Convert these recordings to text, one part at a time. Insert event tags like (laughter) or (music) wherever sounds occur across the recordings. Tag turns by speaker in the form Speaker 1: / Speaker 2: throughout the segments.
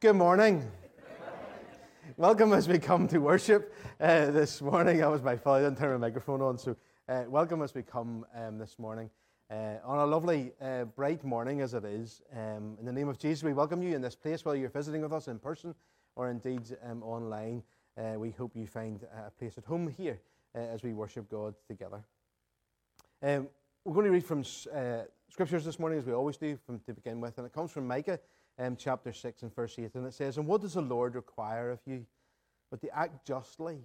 Speaker 1: Good morning. welcome as we come to worship uh, this morning. That was my fault. I didn't turn my microphone on. So, uh, welcome as we come um, this morning. Uh, on a lovely, uh, bright morning as it is, um, in the name of Jesus, we welcome you in this place, whether you're visiting with us in person or indeed um, online. Uh, we hope you find a place at home here uh, as we worship God together. Um, we're going to read from scriptures this morning, as we always do, from, to begin with, and it comes from Micah um, chapter 6 and verse 8. And it says, And what does the Lord require of you? But to act justly,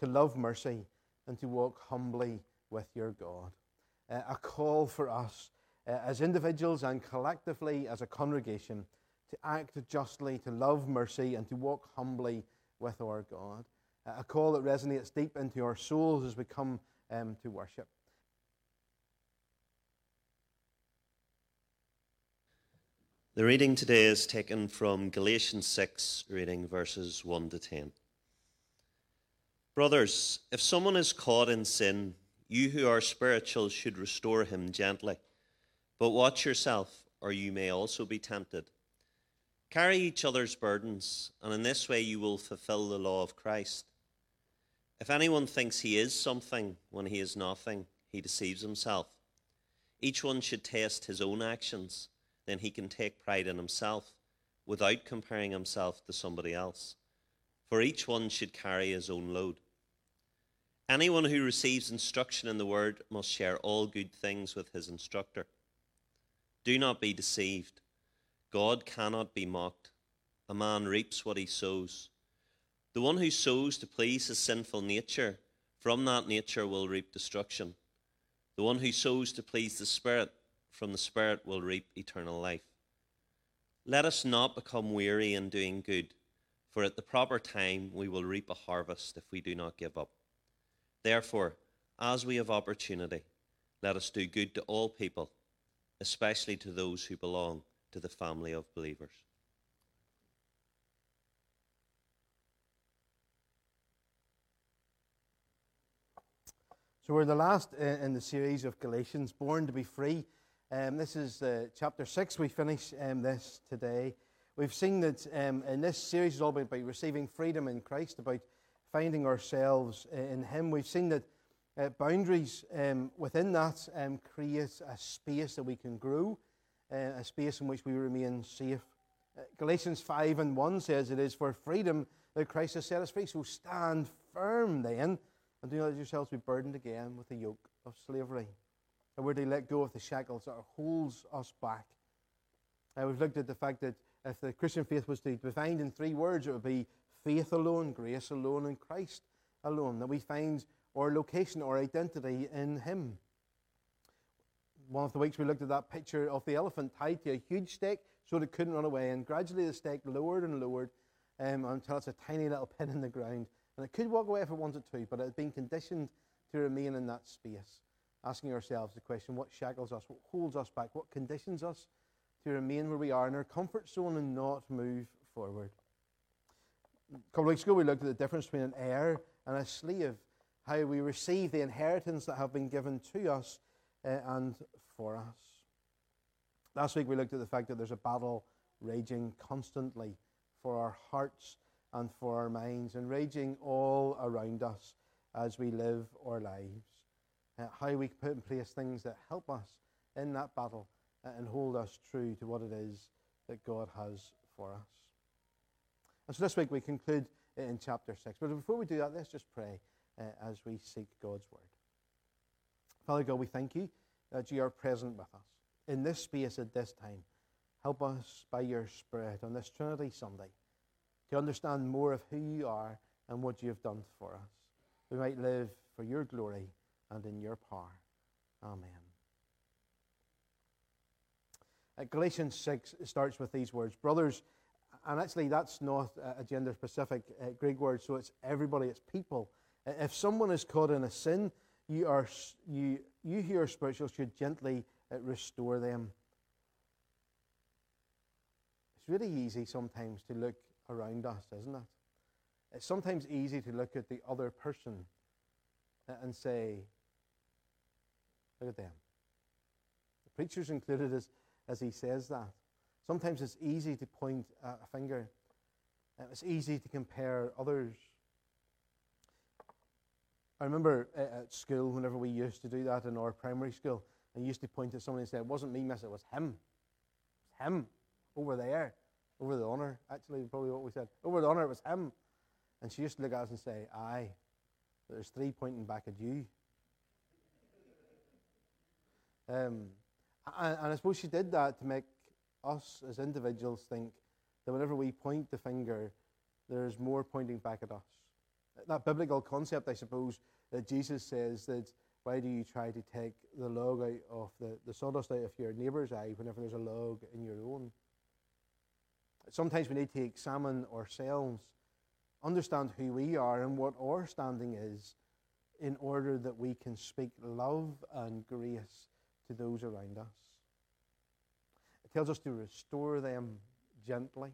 Speaker 1: to love mercy, and to walk humbly with your God. Uh, a call for us uh, as individuals and collectively as a congregation to act justly, to love mercy, and to walk humbly with our God. Uh, a call that resonates deep into our souls as we come um, to worship.
Speaker 2: The reading today is taken from Galatians 6, reading verses 1 to 10. Brothers, if someone is caught in sin, you who are spiritual should restore him gently. But watch yourself, or you may also be tempted. Carry each other's burdens, and in this way you will fulfill the law of Christ. If anyone thinks he is something when he is nothing, he deceives himself. Each one should test his own actions then he can take pride in himself without comparing himself to somebody else. For each one should carry his own load. Anyone who receives instruction in the word must share all good things with his instructor. Do not be deceived. God cannot be mocked. A man reaps what he sows. The one who sows to please his sinful nature, from that nature will reap destruction. The one who sows to please the Spirit, from the Spirit will reap eternal life. Let us not become weary in doing good, for at the proper time we will reap a harvest if we do not give up. Therefore, as we have opportunity, let us do good to all people, especially to those who belong to the family of believers.
Speaker 1: So, we're the last uh, in the series of Galatians, Born to be Free. Um, this is uh, chapter 6. We finish um, this today. We've seen that um, in this series it's all about, receiving freedom in Christ, about finding ourselves in Him. We've seen that uh, boundaries um, within that um, create a space that we can grow, uh, a space in which we remain safe. Uh, Galatians 5 and 1 says it is for freedom that Christ has set us free. So stand firm then, and do not let yourselves be burdened again with the yoke of slavery and we're let go of the shackles that holds us back. Uh, we've looked at the fact that if the Christian faith was to be defined in three words, it would be faith alone, grace alone, and Christ alone. That we find our location, our identity in Him. One of the weeks we looked at that picture of the elephant tied to a huge stake so that it couldn't run away, and gradually the stake lowered and lowered um, until it's a tiny little pin in the ground. And it could walk away if it wanted to, but it had been conditioned to remain in that space asking ourselves the question what shackles us, what holds us back, what conditions us to remain where we are in our comfort zone and not move forward. A couple of weeks ago, we looked at the difference between an heir and a slave, how we receive the inheritance that have been given to us uh, and for us. Last week, we looked at the fact that there's a battle raging constantly for our hearts and for our minds, and raging all around us as we live our lives uh, how we can put in place things that help us in that battle uh, and hold us true to what it is that God has for us. And so this week we conclude in chapter 6. But before we do that, let's just pray uh, as we seek God's word. Father God, we thank you that you are present with us in this space at this time. Help us by your Spirit on this Trinity Sunday to understand more of who you are and what you have done for us. We might live for your glory and in your power. Amen. Uh, Galatians 6 starts with these words Brothers, and actually that's not a gender specific uh, Greek word, so it's everybody, it's people. Uh, if someone is caught in a sin, you, are, you, you who are spiritual should gently uh, restore them. It's really easy sometimes to look around us, isn't it? It's sometimes easy to look at the other person uh, and say, Look at them. The preacher's included as, as he says that. Sometimes it's easy to point a finger Uh, it's easy to compare others. I remember at school, whenever we used to do that in our primary school, I used to point at somebody and say, It wasn't me, miss, it was him. It was him over there, over the honour. Actually, probably what we said. Over the honour, it was him. And she used to look at us and say, Aye, there's three pointing back at you. Um, and, and I suppose she did that to make us as individuals think that whenever we point the finger, there's more pointing back at us. That biblical concept, I suppose, that Jesus says that why do you try to take the log out of the, the sawdust out of your neighbour's eye whenever there's a log in your own? Sometimes we need to examine ourselves, understand who we are and what our standing is, in order that we can speak love and grace to those around us. It tells us to restore them gently.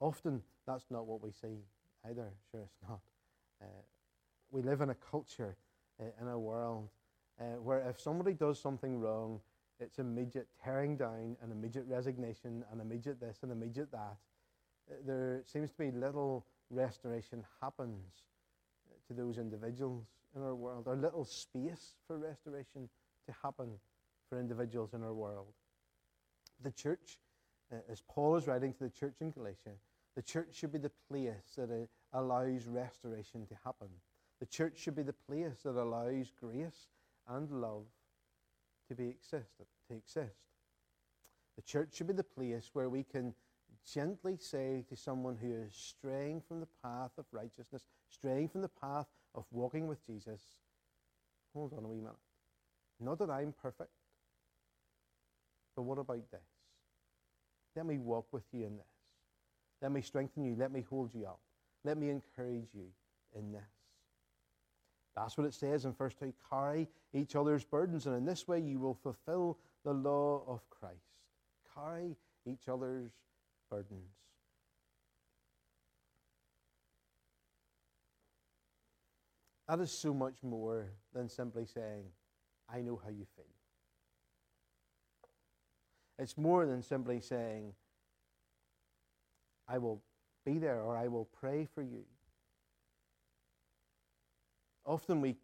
Speaker 1: Often that's not what we see either. Sure, it's not. Uh, we live in a culture, uh, in a world, uh, where if somebody does something wrong, it's immediate tearing down and immediate resignation and immediate this and immediate that. Uh, there seems to be little restoration happens to those individuals in our world, or little space for restoration to happen for individuals in our world. The church, uh, as Paul is writing to the church in Galatia, the church should be the place that uh, allows restoration to happen. The church should be the place that allows grace and love to be exist, to exist. The church should be the place where we can gently say to someone who is straying from the path of righteousness, straying from the path of walking with Jesus, hold on a wee minute. Not that I'm perfect, but what about this? Let me walk with you in this. Let me strengthen you. Let me hold you up. Let me encourage you in this. That's what it says in verse 2 carry each other's burdens, and in this way you will fulfill the law of Christ. Carry each other's burdens. That is so much more than simply saying, I know how you feel. It's more than simply saying, I will be there or I will pray for you. Often we,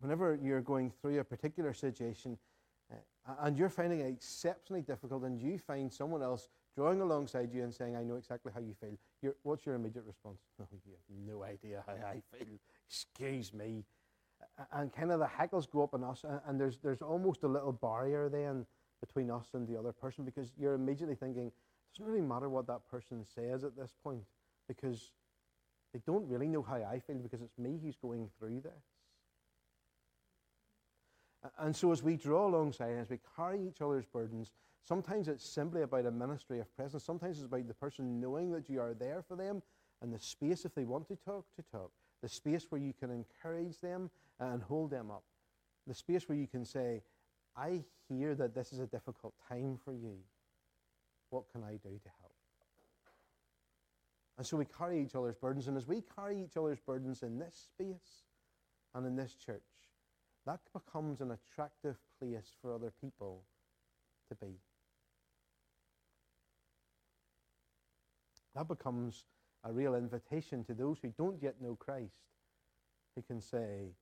Speaker 1: whenever you're going through a particular situation uh, and you're finding it exceptionally difficult and you find someone else drawing alongside you and saying, I know exactly how you feel, what's your immediate response? (laughs) Oh, you have no idea how I feel. Excuse me. And kind of the hackles go up on us, and there's, there's almost a little barrier then between us and the other person because you're immediately thinking, it doesn't really matter what that person says at this point because they don't really know how I feel because it's me who's going through this. And so, as we draw alongside, as we carry each other's burdens, sometimes it's simply about a ministry of presence. Sometimes it's about the person knowing that you are there for them and the space, if they want to talk, to talk. The space where you can encourage them and hold them up. The space where you can say, I hear that this is a difficult time for you. What can I do to help? And so we carry each other's burdens. And as we carry each other's burdens in this space and in this church, that becomes an attractive place for other people to be. That becomes a real invitation to those who don't yet know Christ, who can say,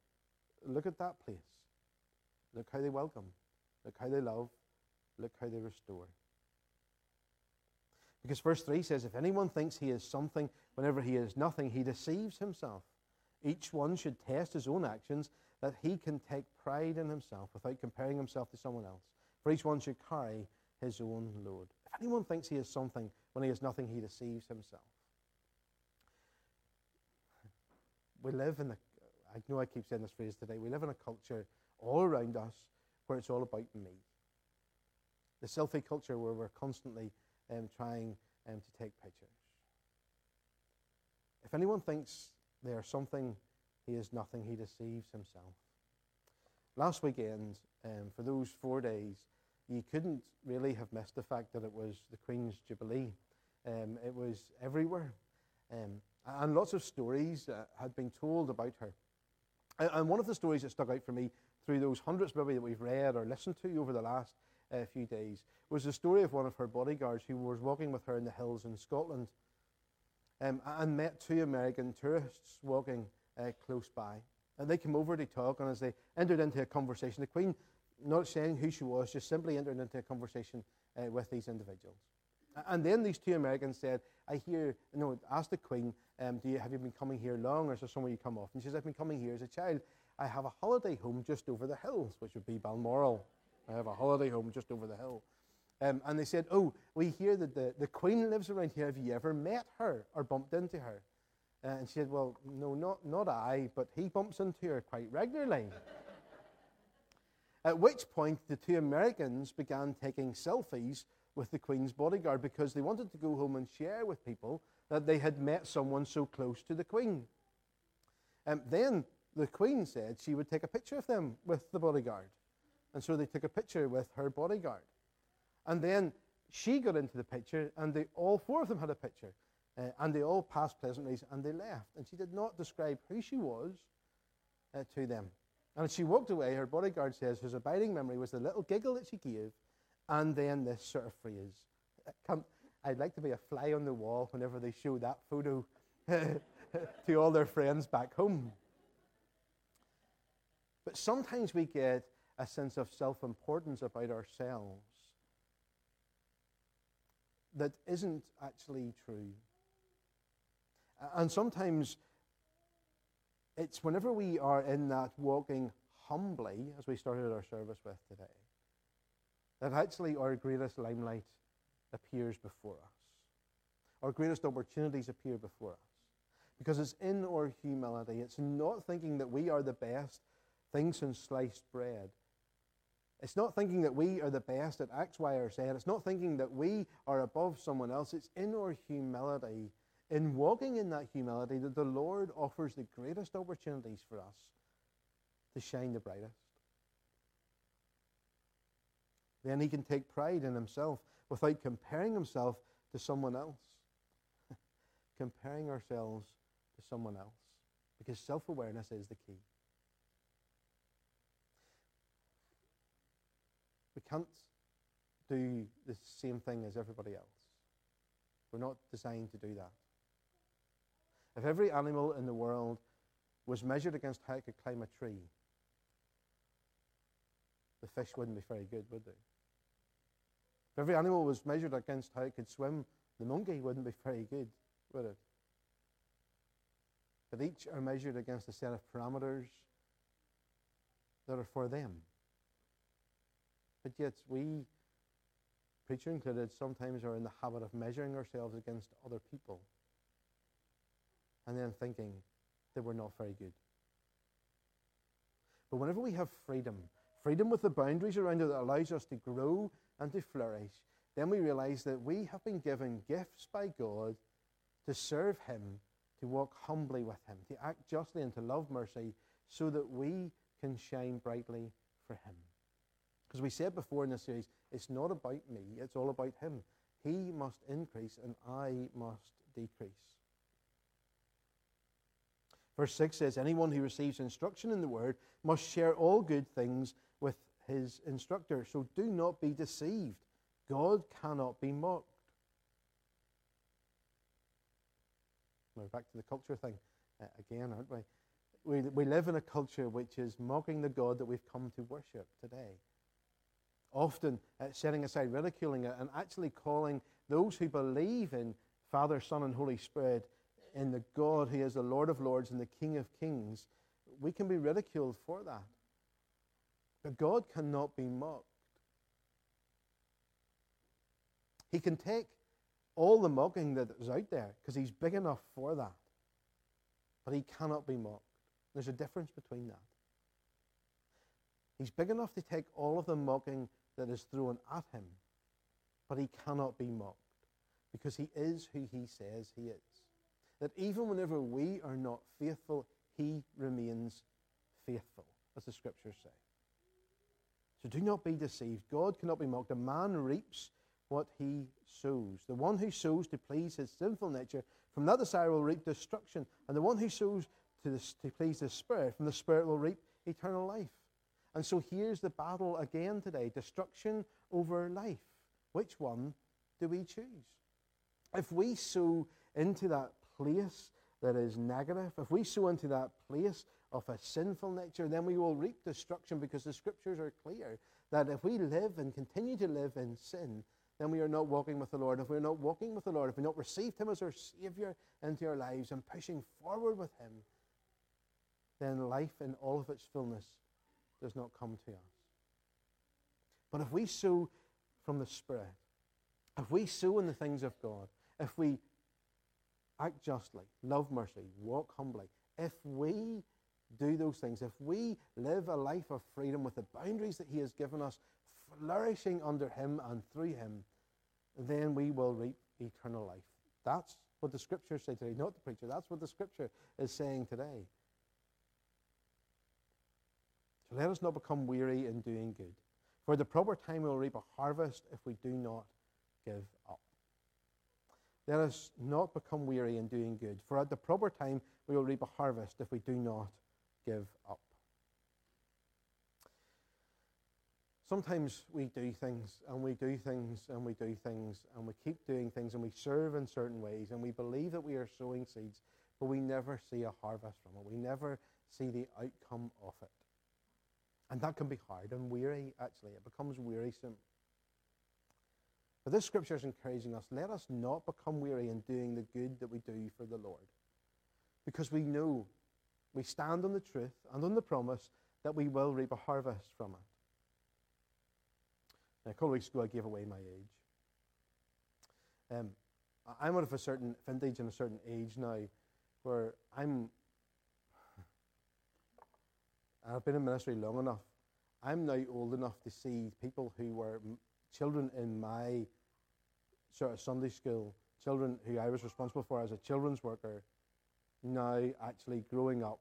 Speaker 1: Look at that place. Look how they welcome. Look how they love. Look how they restore. Because verse 3 says, If anyone thinks he is something whenever he is nothing, he deceives himself. Each one should test his own actions that he can take pride in himself without comparing himself to someone else. For each one should carry his own load. If anyone thinks he is something when he is nothing, he deceives himself. We live in the, I know I keep saying this phrase today, we live in a culture all around us where it's all about me. The selfie culture where we're constantly um, trying um, to take pictures. If anyone thinks they are something, he is nothing, he deceives himself. Last weekend, um, for those four days, you couldn't really have missed the fact that it was the Queen's Jubilee. Um, it was everywhere. Um, and lots of stories uh, had been told about her. And, and one of the stories that stuck out for me through those hundreds maybe that we've read or listened to over the last uh, few days was the story of one of her bodyguards who was walking with her in the hills in Scotland. um, and met two American tourists walking uh, close by. And they came over to talk, and as they entered into a conversation, the Queen, not saying who she was, just simply entered into a conversation uh, with these individuals. And then these two Americans said, I hear, you know, asked the Queen, um, do you, have you been coming here long, or is there somewhere you come off? And she says, I've been coming here as a child. I have a holiday home just over the hills, which would be Balmoral. I have a holiday home just over the hill. Um, and they said, Oh, we hear that the, the Queen lives around here. Have you ever met her or bumped into her? Uh, and she said, Well, no, not, not I, but he bumps into her quite regularly. (laughs) At which point, the two Americans began taking selfies with the Queen's bodyguard because they wanted to go home and share with people that they had met someone so close to the Queen. Um, then the Queen said she would take a picture of them with the bodyguard. And so they took a picture with her bodyguard. And then she got into the picture, and they, all four of them had a picture. Uh, and they all passed pleasantries and they left. And she did not describe who she was uh, to them. And as she walked away, her bodyguard says his abiding memory was the little giggle that she gave, and then this sort of phrase uh, Come, I'd like to be a fly on the wall whenever they show that photo (laughs) to all their friends back home. But sometimes we get a sense of self importance about ourselves that isn't actually true. And sometimes it's whenever we are in that walking humbly, as we started our service with today, that actually our greatest limelight appears before us. Our greatest opportunities appear before us. Because it's in our humility. It's not thinking that we are the best things in sliced bread. It's not thinking that we are the best at X, Y, or Z. It's not thinking that we are above someone else. It's in our humility, in walking in that humility, that the Lord offers the greatest opportunities for us to shine the brightest. Then he can take pride in himself without comparing himself to someone else. (laughs) comparing ourselves to someone else. Because self awareness is the key. We can't do the same thing as everybody else. We're not designed to do that. If every animal in the world was measured against how it could climb a tree, the fish wouldn't be very good, would they? If every animal was measured against how it could swim, the monkey wouldn't be very good, would it? But each are measured against a set of parameters that are for them. But yet, we, preacher included, sometimes are in the habit of measuring ourselves against other people and then thinking that we're not very good. But whenever we have freedom, freedom with the boundaries around it that allows us to grow and to flourish, then we realize that we have been given gifts by God to serve Him, to walk humbly with Him, to act justly and to love mercy, so that we can shine brightly for Him. Because we said before in this series, it's not about me, it's all about Him. He must increase and I must decrease. Verse 6 says, Anyone who receives instruction in the word must share all good things with his instructor. So do not be deceived. God cannot be mocked. We're back to the culture thing uh, again, aren't we? we? We live in a culture which is mocking the God that we've come to worship today often uh, setting aside ridiculing it and actually calling those who believe in Father, Son, and Holy Spirit, in the God who is the Lord of Lords and the King of Kings, we can be ridiculed for that. But God cannot be mocked. He can take all the mocking that is out there because he's big enough for that. But he cannot be mocked. There's a difference between that. He's big enough to take all of the mocking that is thrown at him, but he cannot be mocked because he is who he says he is. That even whenever we are not faithful, he remains faithful, as the scriptures say. So do not be deceived. God cannot be mocked. A man reaps what he sows. The one who sows to please his sinful nature, from that desire will reap destruction. And the one who sows to, this, to please the Spirit, from the Spirit will reap eternal life. And so here's the battle again today destruction over life. Which one do we choose? If we sow into that place that is negative, if we sow into that place of a sinful nature, then we will reap destruction because the scriptures are clear that if we live and continue to live in sin, then we are not walking with the Lord. If we're not walking with the Lord, if we've not received Him as our Savior into our lives and pushing forward with Him, then life in all of its fullness does not come to us. But if we sow from the Spirit, if we sow in the things of God, if we act justly, love mercy, walk humbly, if we do those things, if we live a life of freedom with the boundaries that He has given us, flourishing under Him and through Him, then we will reap eternal life. That's what the scriptures say today, not the preacher. That's what the scripture is saying today. So let us not become weary in doing good. For at the proper time we will reap a harvest if we do not give up. Let us not become weary in doing good. For at the proper time we will reap a harvest if we do not give up. Sometimes we do things and we do things and we do things and we keep doing things and we serve in certain ways and we believe that we are sowing seeds, but we never see a harvest from it. We never see the outcome of it. And that can be hard and weary, actually. It becomes wearisome. But this scripture is encouraging us let us not become weary in doing the good that we do for the Lord. Because we know, we stand on the truth and on the promise that we will reap a harvest from it. Now, a couple of weeks ago, I gave away my age. Um, I'm out of a certain vintage and a certain age now where I'm I've been in ministry long enough. I'm now old enough to see people who were children in my sort of Sunday school, children who I was responsible for as a children's worker, now actually growing up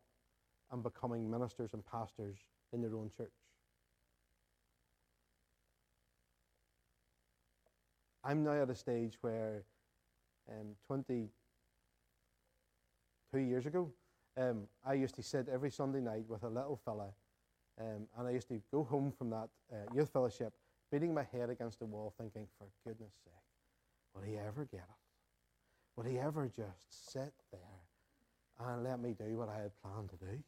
Speaker 1: and becoming ministers and pastors in their own church. I'm now at a stage where um, 22 years ago, um, I used to sit every Sunday night with a little fella, um, and I used to go home from that uh, youth fellowship beating my head against the wall, thinking, for goodness sake, will he ever get it? Will he ever just sit there and let me do what I had planned to do?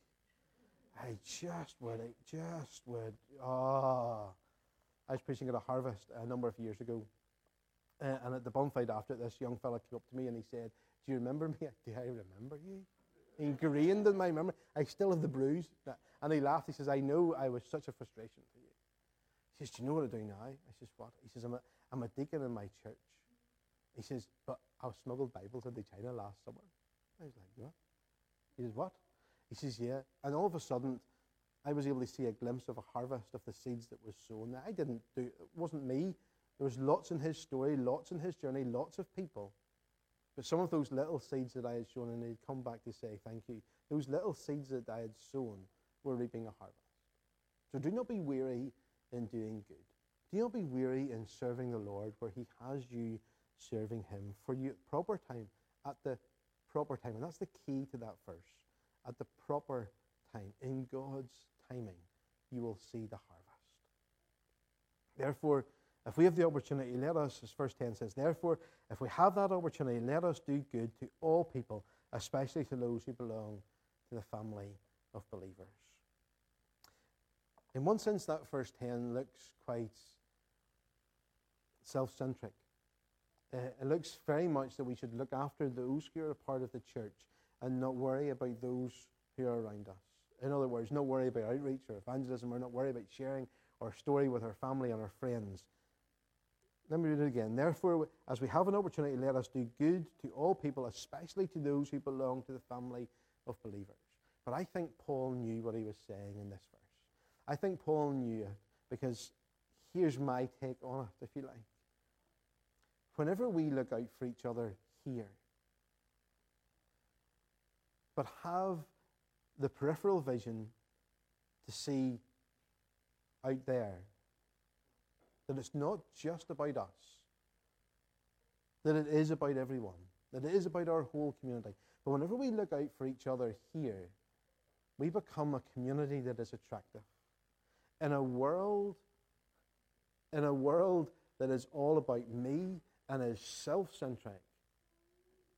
Speaker 1: I just would, I just would, oh. I was preaching at a harvest a number of years ago. Uh, and at the bonfire after this young fella came up to me and he said, Do you remember me? (laughs) Do I remember you? ingrained in my memory. I still have the bruise. And he laughed. He says, I know I was such a frustration to you. He says, Do you know what I do now? I says, What? He says, I'm a, I'm a deacon in my church. He says, But I smuggled Bibles into China last summer. I was like, What? He says, What? He says, Yeah. And all of a sudden, I was able to see a glimpse of a harvest of the seeds that was sown. Now, I didn't do it, wasn't me. There was lots in his story, lots in his journey, lots of people but some of those little seeds that I had sown, and they'd come back to say thank you, those little seeds that I had sown were reaping a harvest. So do not be weary in doing good. Do not be weary in serving the Lord where He has you serving Him for you at proper time, at the proper time. And that's the key to that verse. At the proper time, in God's timing, you will see the harvest. Therefore, if we have the opportunity, let us, as verse 10 says, therefore, if we have that opportunity, let us do good to all people, especially to those who belong to the family of believers. In one sense, that verse 10 looks quite self centric. Uh, it looks very much that we should look after those who are a part of the church and not worry about those who are around us. In other words, not worry about outreach or evangelism, or not worry about sharing our story with our family and our friends let me read it again. Therefore, as we have an opportunity, let us do good to all people, especially to those who belong to the family of believers. But I think Paul knew what he was saying in this verse. I think Paul knew it because here's my take on it, if you like. Whenever we look out for each other here, but have the peripheral vision to see out there that it's not just about us, that it is about everyone, that it is about our whole community. But whenever we look out for each other here, we become a community that is attractive. In a world, in a world that is all about me and is self-centric,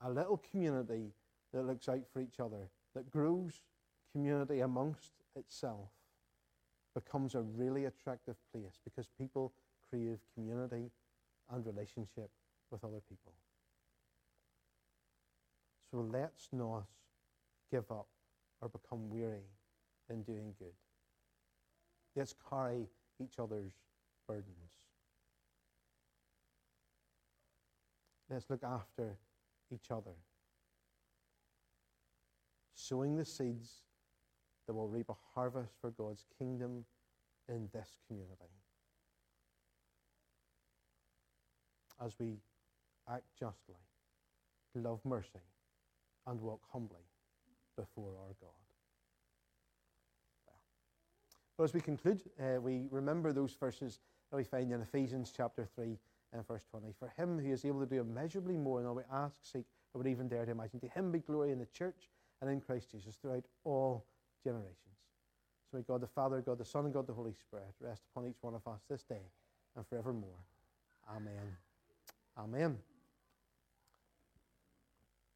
Speaker 1: a little community that looks out for each other, that grows community amongst itself, becomes a really attractive place because people crave community and relationship with other people. So let's not give up or become weary in doing good. Let's carry each other's burdens. Let's look after each other, sowing the seeds that will reap a harvest for God's kingdom in this community. As we act justly, love mercy, and walk humbly before our God. Well, but as we conclude, uh, we remember those verses that we find in Ephesians chapter 3 and verse 20. For him who is able to do immeasurably more than all we ask, seek, or would even dare to imagine, to him be glory in the church and in Christ Jesus throughout all generations. So may God the Father, God the Son, and God the Holy Spirit rest upon each one of us this day and forevermore. Amen. Amen.